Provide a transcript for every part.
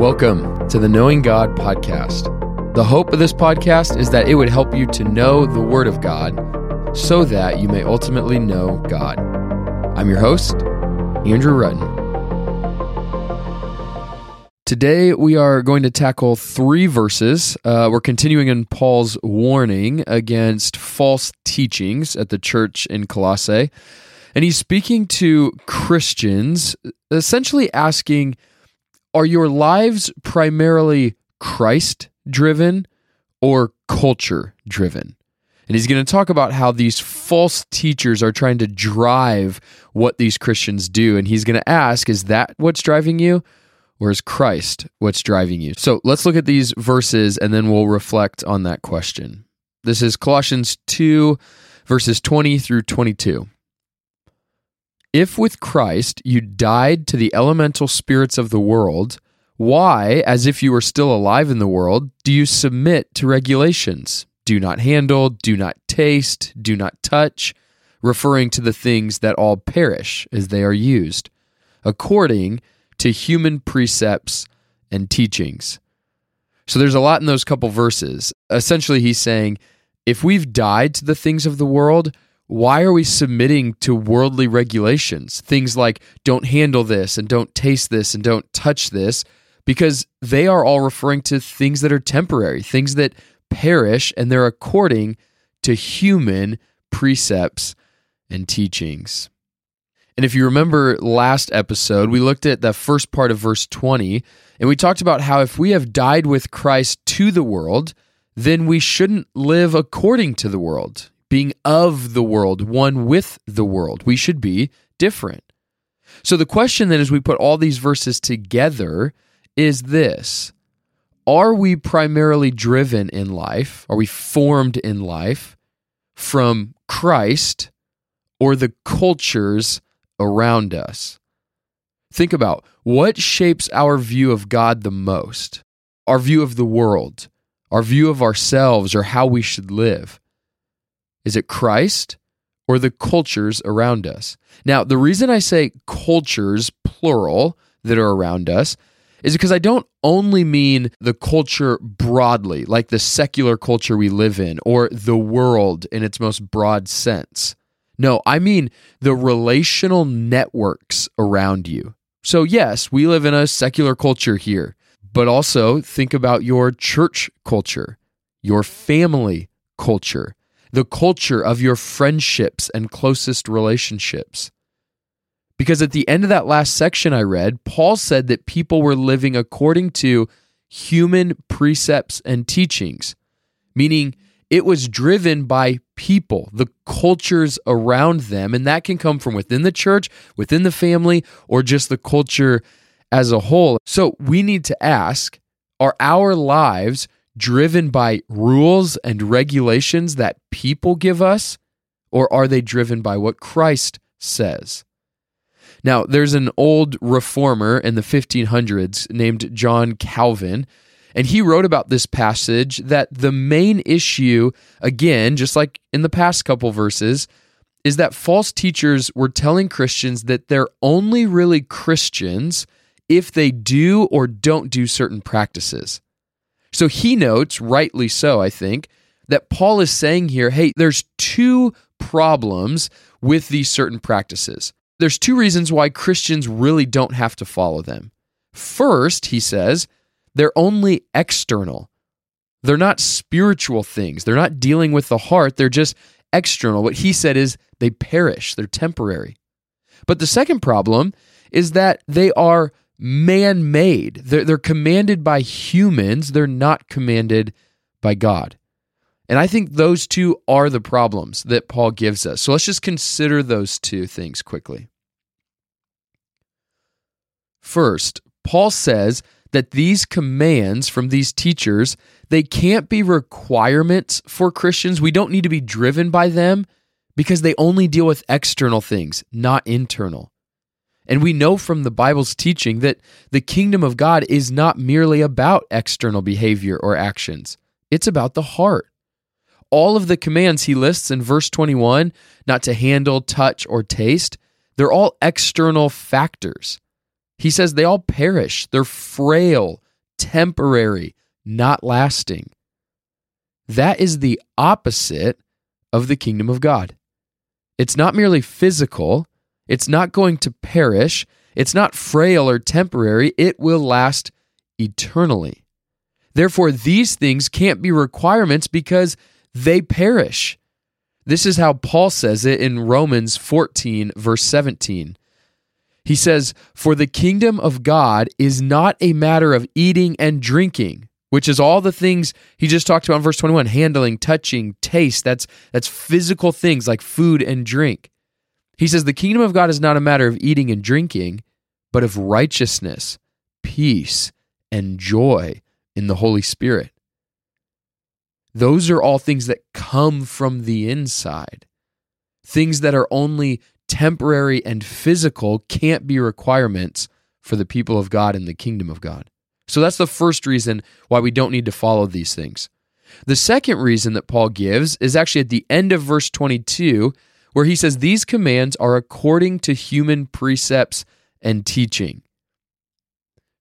Welcome to the Knowing God podcast. The hope of this podcast is that it would help you to know the Word of God so that you may ultimately know God. I'm your host, Andrew Rutten. Today, we are going to tackle three verses. Uh, we're continuing in Paul's warning against false teachings at the church in Colossae. And he's speaking to Christians, essentially asking, Are your lives primarily Christ driven or culture driven? And he's going to talk about how these false teachers are trying to drive what these Christians do. And he's going to ask, Is that what's driving you? Or is Christ what's driving you? So let's look at these verses and then we'll reflect on that question. This is Colossians 2, verses 20 through 22. If with Christ you died to the elemental spirits of the world, why, as if you were still alive in the world, do you submit to regulations? Do not handle, do not taste, do not touch, referring to the things that all perish as they are used, according to human precepts and teachings. So there's a lot in those couple verses. Essentially, he's saying if we've died to the things of the world, why are we submitting to worldly regulations? Things like don't handle this and don't taste this and don't touch this, because they are all referring to things that are temporary, things that perish, and they're according to human precepts and teachings. And if you remember last episode, we looked at the first part of verse 20, and we talked about how if we have died with Christ to the world, then we shouldn't live according to the world, being of the world, one with the world. We should be different. So the question then, as we put all these verses together, is this Are we primarily driven in life? Are we formed in life from Christ or the cultures? around us. Think about what shapes our view of God the most our view of the world, our view of ourselves, or how we should live. Is it Christ or the cultures around us? Now, the reason I say cultures, plural, that are around us is because I don't only mean the culture broadly, like the secular culture we live in, or the world in its most broad sense. No, I mean the relational networks around you. So, yes, we live in a secular culture here, but also think about your church culture, your family culture, the culture of your friendships and closest relationships. Because at the end of that last section I read, Paul said that people were living according to human precepts and teachings, meaning it was driven by people, the cultures around them. And that can come from within the church, within the family, or just the culture as a whole. So we need to ask are our lives driven by rules and regulations that people give us, or are they driven by what Christ says? Now, there's an old reformer in the 1500s named John Calvin and he wrote about this passage that the main issue, again, just like in the past couple verses, is that false teachers were telling Christians that they're only really Christians if they do or don't do certain practices. So he notes, rightly so, I think, that Paul is saying here hey, there's two problems with these certain practices. There's two reasons why Christians really don't have to follow them. First, he says, they're only external. They're not spiritual things. They're not dealing with the heart. They're just external. What he said is they perish, they're temporary. But the second problem is that they are man made. They're, they're commanded by humans, they're not commanded by God. And I think those two are the problems that Paul gives us. So let's just consider those two things quickly. First, Paul says that these commands from these teachers, they can't be requirements for Christians. We don't need to be driven by them because they only deal with external things, not internal. And we know from the Bible's teaching that the kingdom of God is not merely about external behavior or actions, it's about the heart. All of the commands he lists in verse 21, not to handle, touch, or taste, they're all external factors. He says they all perish, they're frail, temporary, not lasting. That is the opposite of the kingdom of God. It's not merely physical, it's not going to perish, it's not frail or temporary, it will last eternally. Therefore, these things can't be requirements because they perish. This is how Paul says it in Romans 14, verse 17. He says, For the kingdom of God is not a matter of eating and drinking, which is all the things he just talked about in verse 21 handling, touching, taste. That's, that's physical things like food and drink. He says, The kingdom of God is not a matter of eating and drinking, but of righteousness, peace, and joy in the Holy Spirit. Those are all things that come from the inside. Things that are only temporary and physical can't be requirements for the people of God in the kingdom of God. So that's the first reason why we don't need to follow these things. The second reason that Paul gives is actually at the end of verse 22, where he says, These commands are according to human precepts and teaching.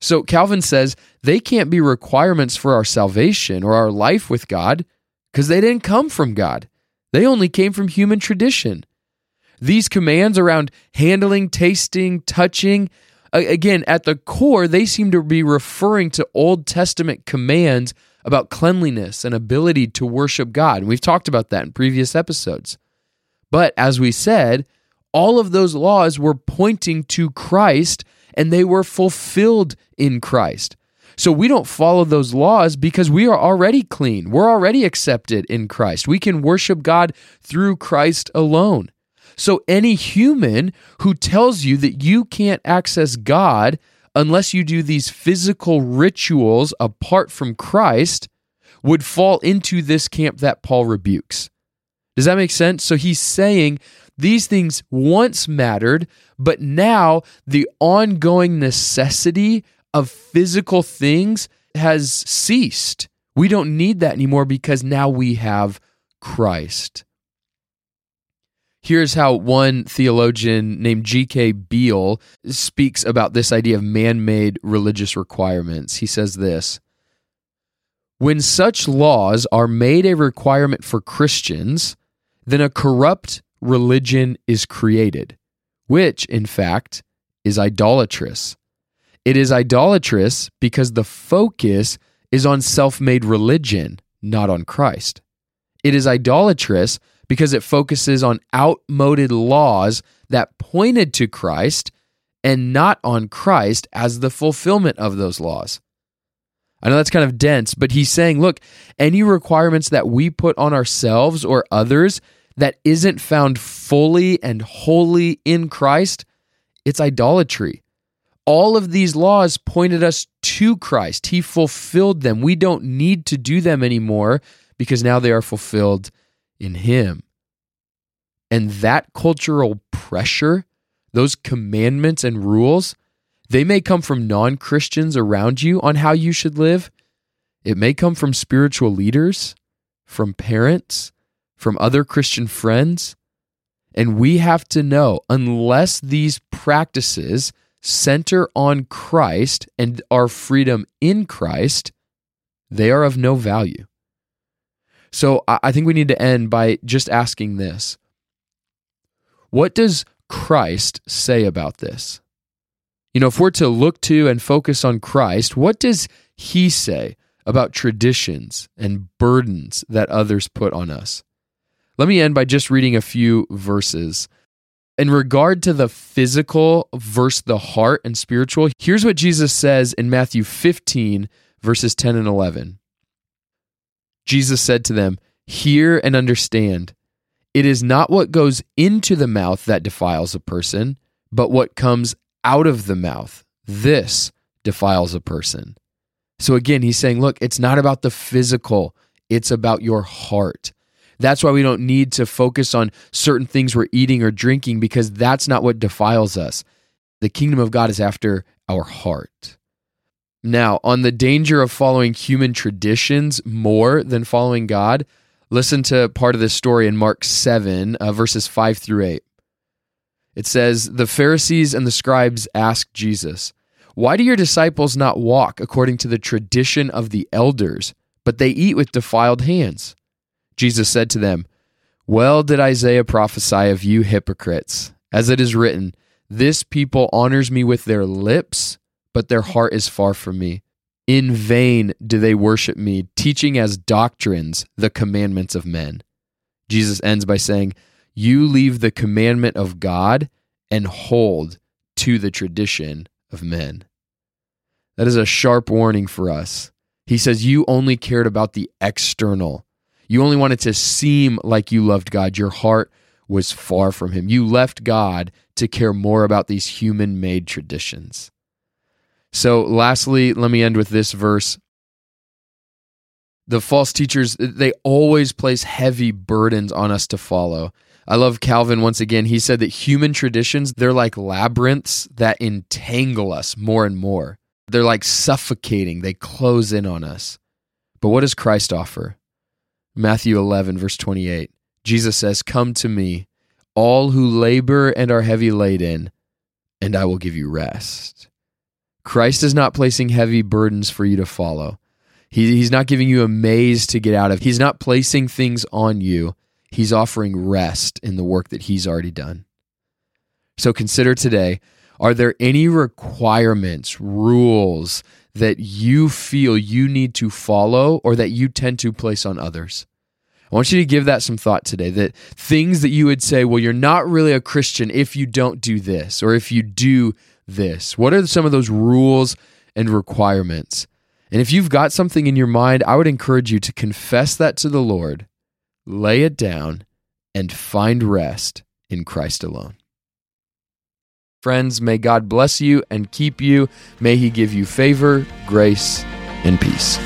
So Calvin says they can't be requirements for our salvation or our life with God because they didn't come from God. They only came from human tradition. These commands around handling, tasting, touching, again, at the core, they seem to be referring to Old Testament commands about cleanliness and ability to worship God. And we've talked about that in previous episodes. But as we said, all of those laws were pointing to Christ and they were fulfilled in Christ. So we don't follow those laws because we are already clean. We're already accepted in Christ. We can worship God through Christ alone. So any human who tells you that you can't access God unless you do these physical rituals apart from Christ would fall into this camp that Paul rebukes. Does that make sense? So he's saying these things once mattered, but now the ongoing necessity of physical things has ceased. We don't need that anymore because now we have Christ. Here's how one theologian named G.K. Beale speaks about this idea of man made religious requirements. He says this When such laws are made a requirement for Christians, then a corrupt religion is created, which, in fact, is idolatrous. It is idolatrous because the focus is on self made religion, not on Christ. It is idolatrous because it focuses on outmoded laws that pointed to Christ and not on Christ as the fulfillment of those laws. I know that's kind of dense, but he's saying, look, any requirements that we put on ourselves or others that isn't found fully and wholly in Christ, it's idolatry. All of these laws pointed us to Christ. He fulfilled them. We don't need to do them anymore because now they are fulfilled in Him. And that cultural pressure, those commandments and rules, they may come from non Christians around you on how you should live. It may come from spiritual leaders, from parents, from other Christian friends. And we have to know unless these practices center on Christ and our freedom in Christ, they are of no value. So I think we need to end by just asking this What does Christ say about this? You know, if we're to look to and focus on Christ, what does he say about traditions and burdens that others put on us? Let me end by just reading a few verses. In regard to the physical versus the heart and spiritual, here's what Jesus says in Matthew 15, verses 10 and 11. Jesus said to them, Hear and understand. It is not what goes into the mouth that defiles a person, but what comes out of the mouth. This defiles a person. So again, he's saying, look, it's not about the physical, it's about your heart. That's why we don't need to focus on certain things we're eating or drinking because that's not what defiles us. The kingdom of God is after our heart. Now, on the danger of following human traditions more than following God, listen to part of this story in Mark 7, uh, verses 5 through 8. It says, The Pharisees and the scribes asked Jesus, Why do your disciples not walk according to the tradition of the elders, but they eat with defiled hands? Jesus said to them, Well did Isaiah prophesy of you hypocrites, as it is written, This people honors me with their lips, but their heart is far from me. In vain do they worship me, teaching as doctrines the commandments of men. Jesus ends by saying, You leave the commandment of God and hold to the tradition of men. That is a sharp warning for us. He says, You only cared about the external. You only wanted to seem like you loved God. Your heart was far from Him. You left God to care more about these human made traditions. So, lastly, let me end with this verse. The false teachers, they always place heavy burdens on us to follow. I love Calvin once again. He said that human traditions, they're like labyrinths that entangle us more and more. They're like suffocating, they close in on us. But what does Christ offer? Matthew 11, verse 28. Jesus says, Come to me, all who labor and are heavy laden, and I will give you rest. Christ is not placing heavy burdens for you to follow. He, he's not giving you a maze to get out of. He's not placing things on you. He's offering rest in the work that He's already done. So consider today are there any requirements, rules that you feel you need to follow or that you tend to place on others? I want you to give that some thought today. That things that you would say, well, you're not really a Christian if you don't do this or if you do this. What are some of those rules and requirements? And if you've got something in your mind, I would encourage you to confess that to the Lord, lay it down, and find rest in Christ alone. Friends, may God bless you and keep you. May He give you favor, grace, and peace.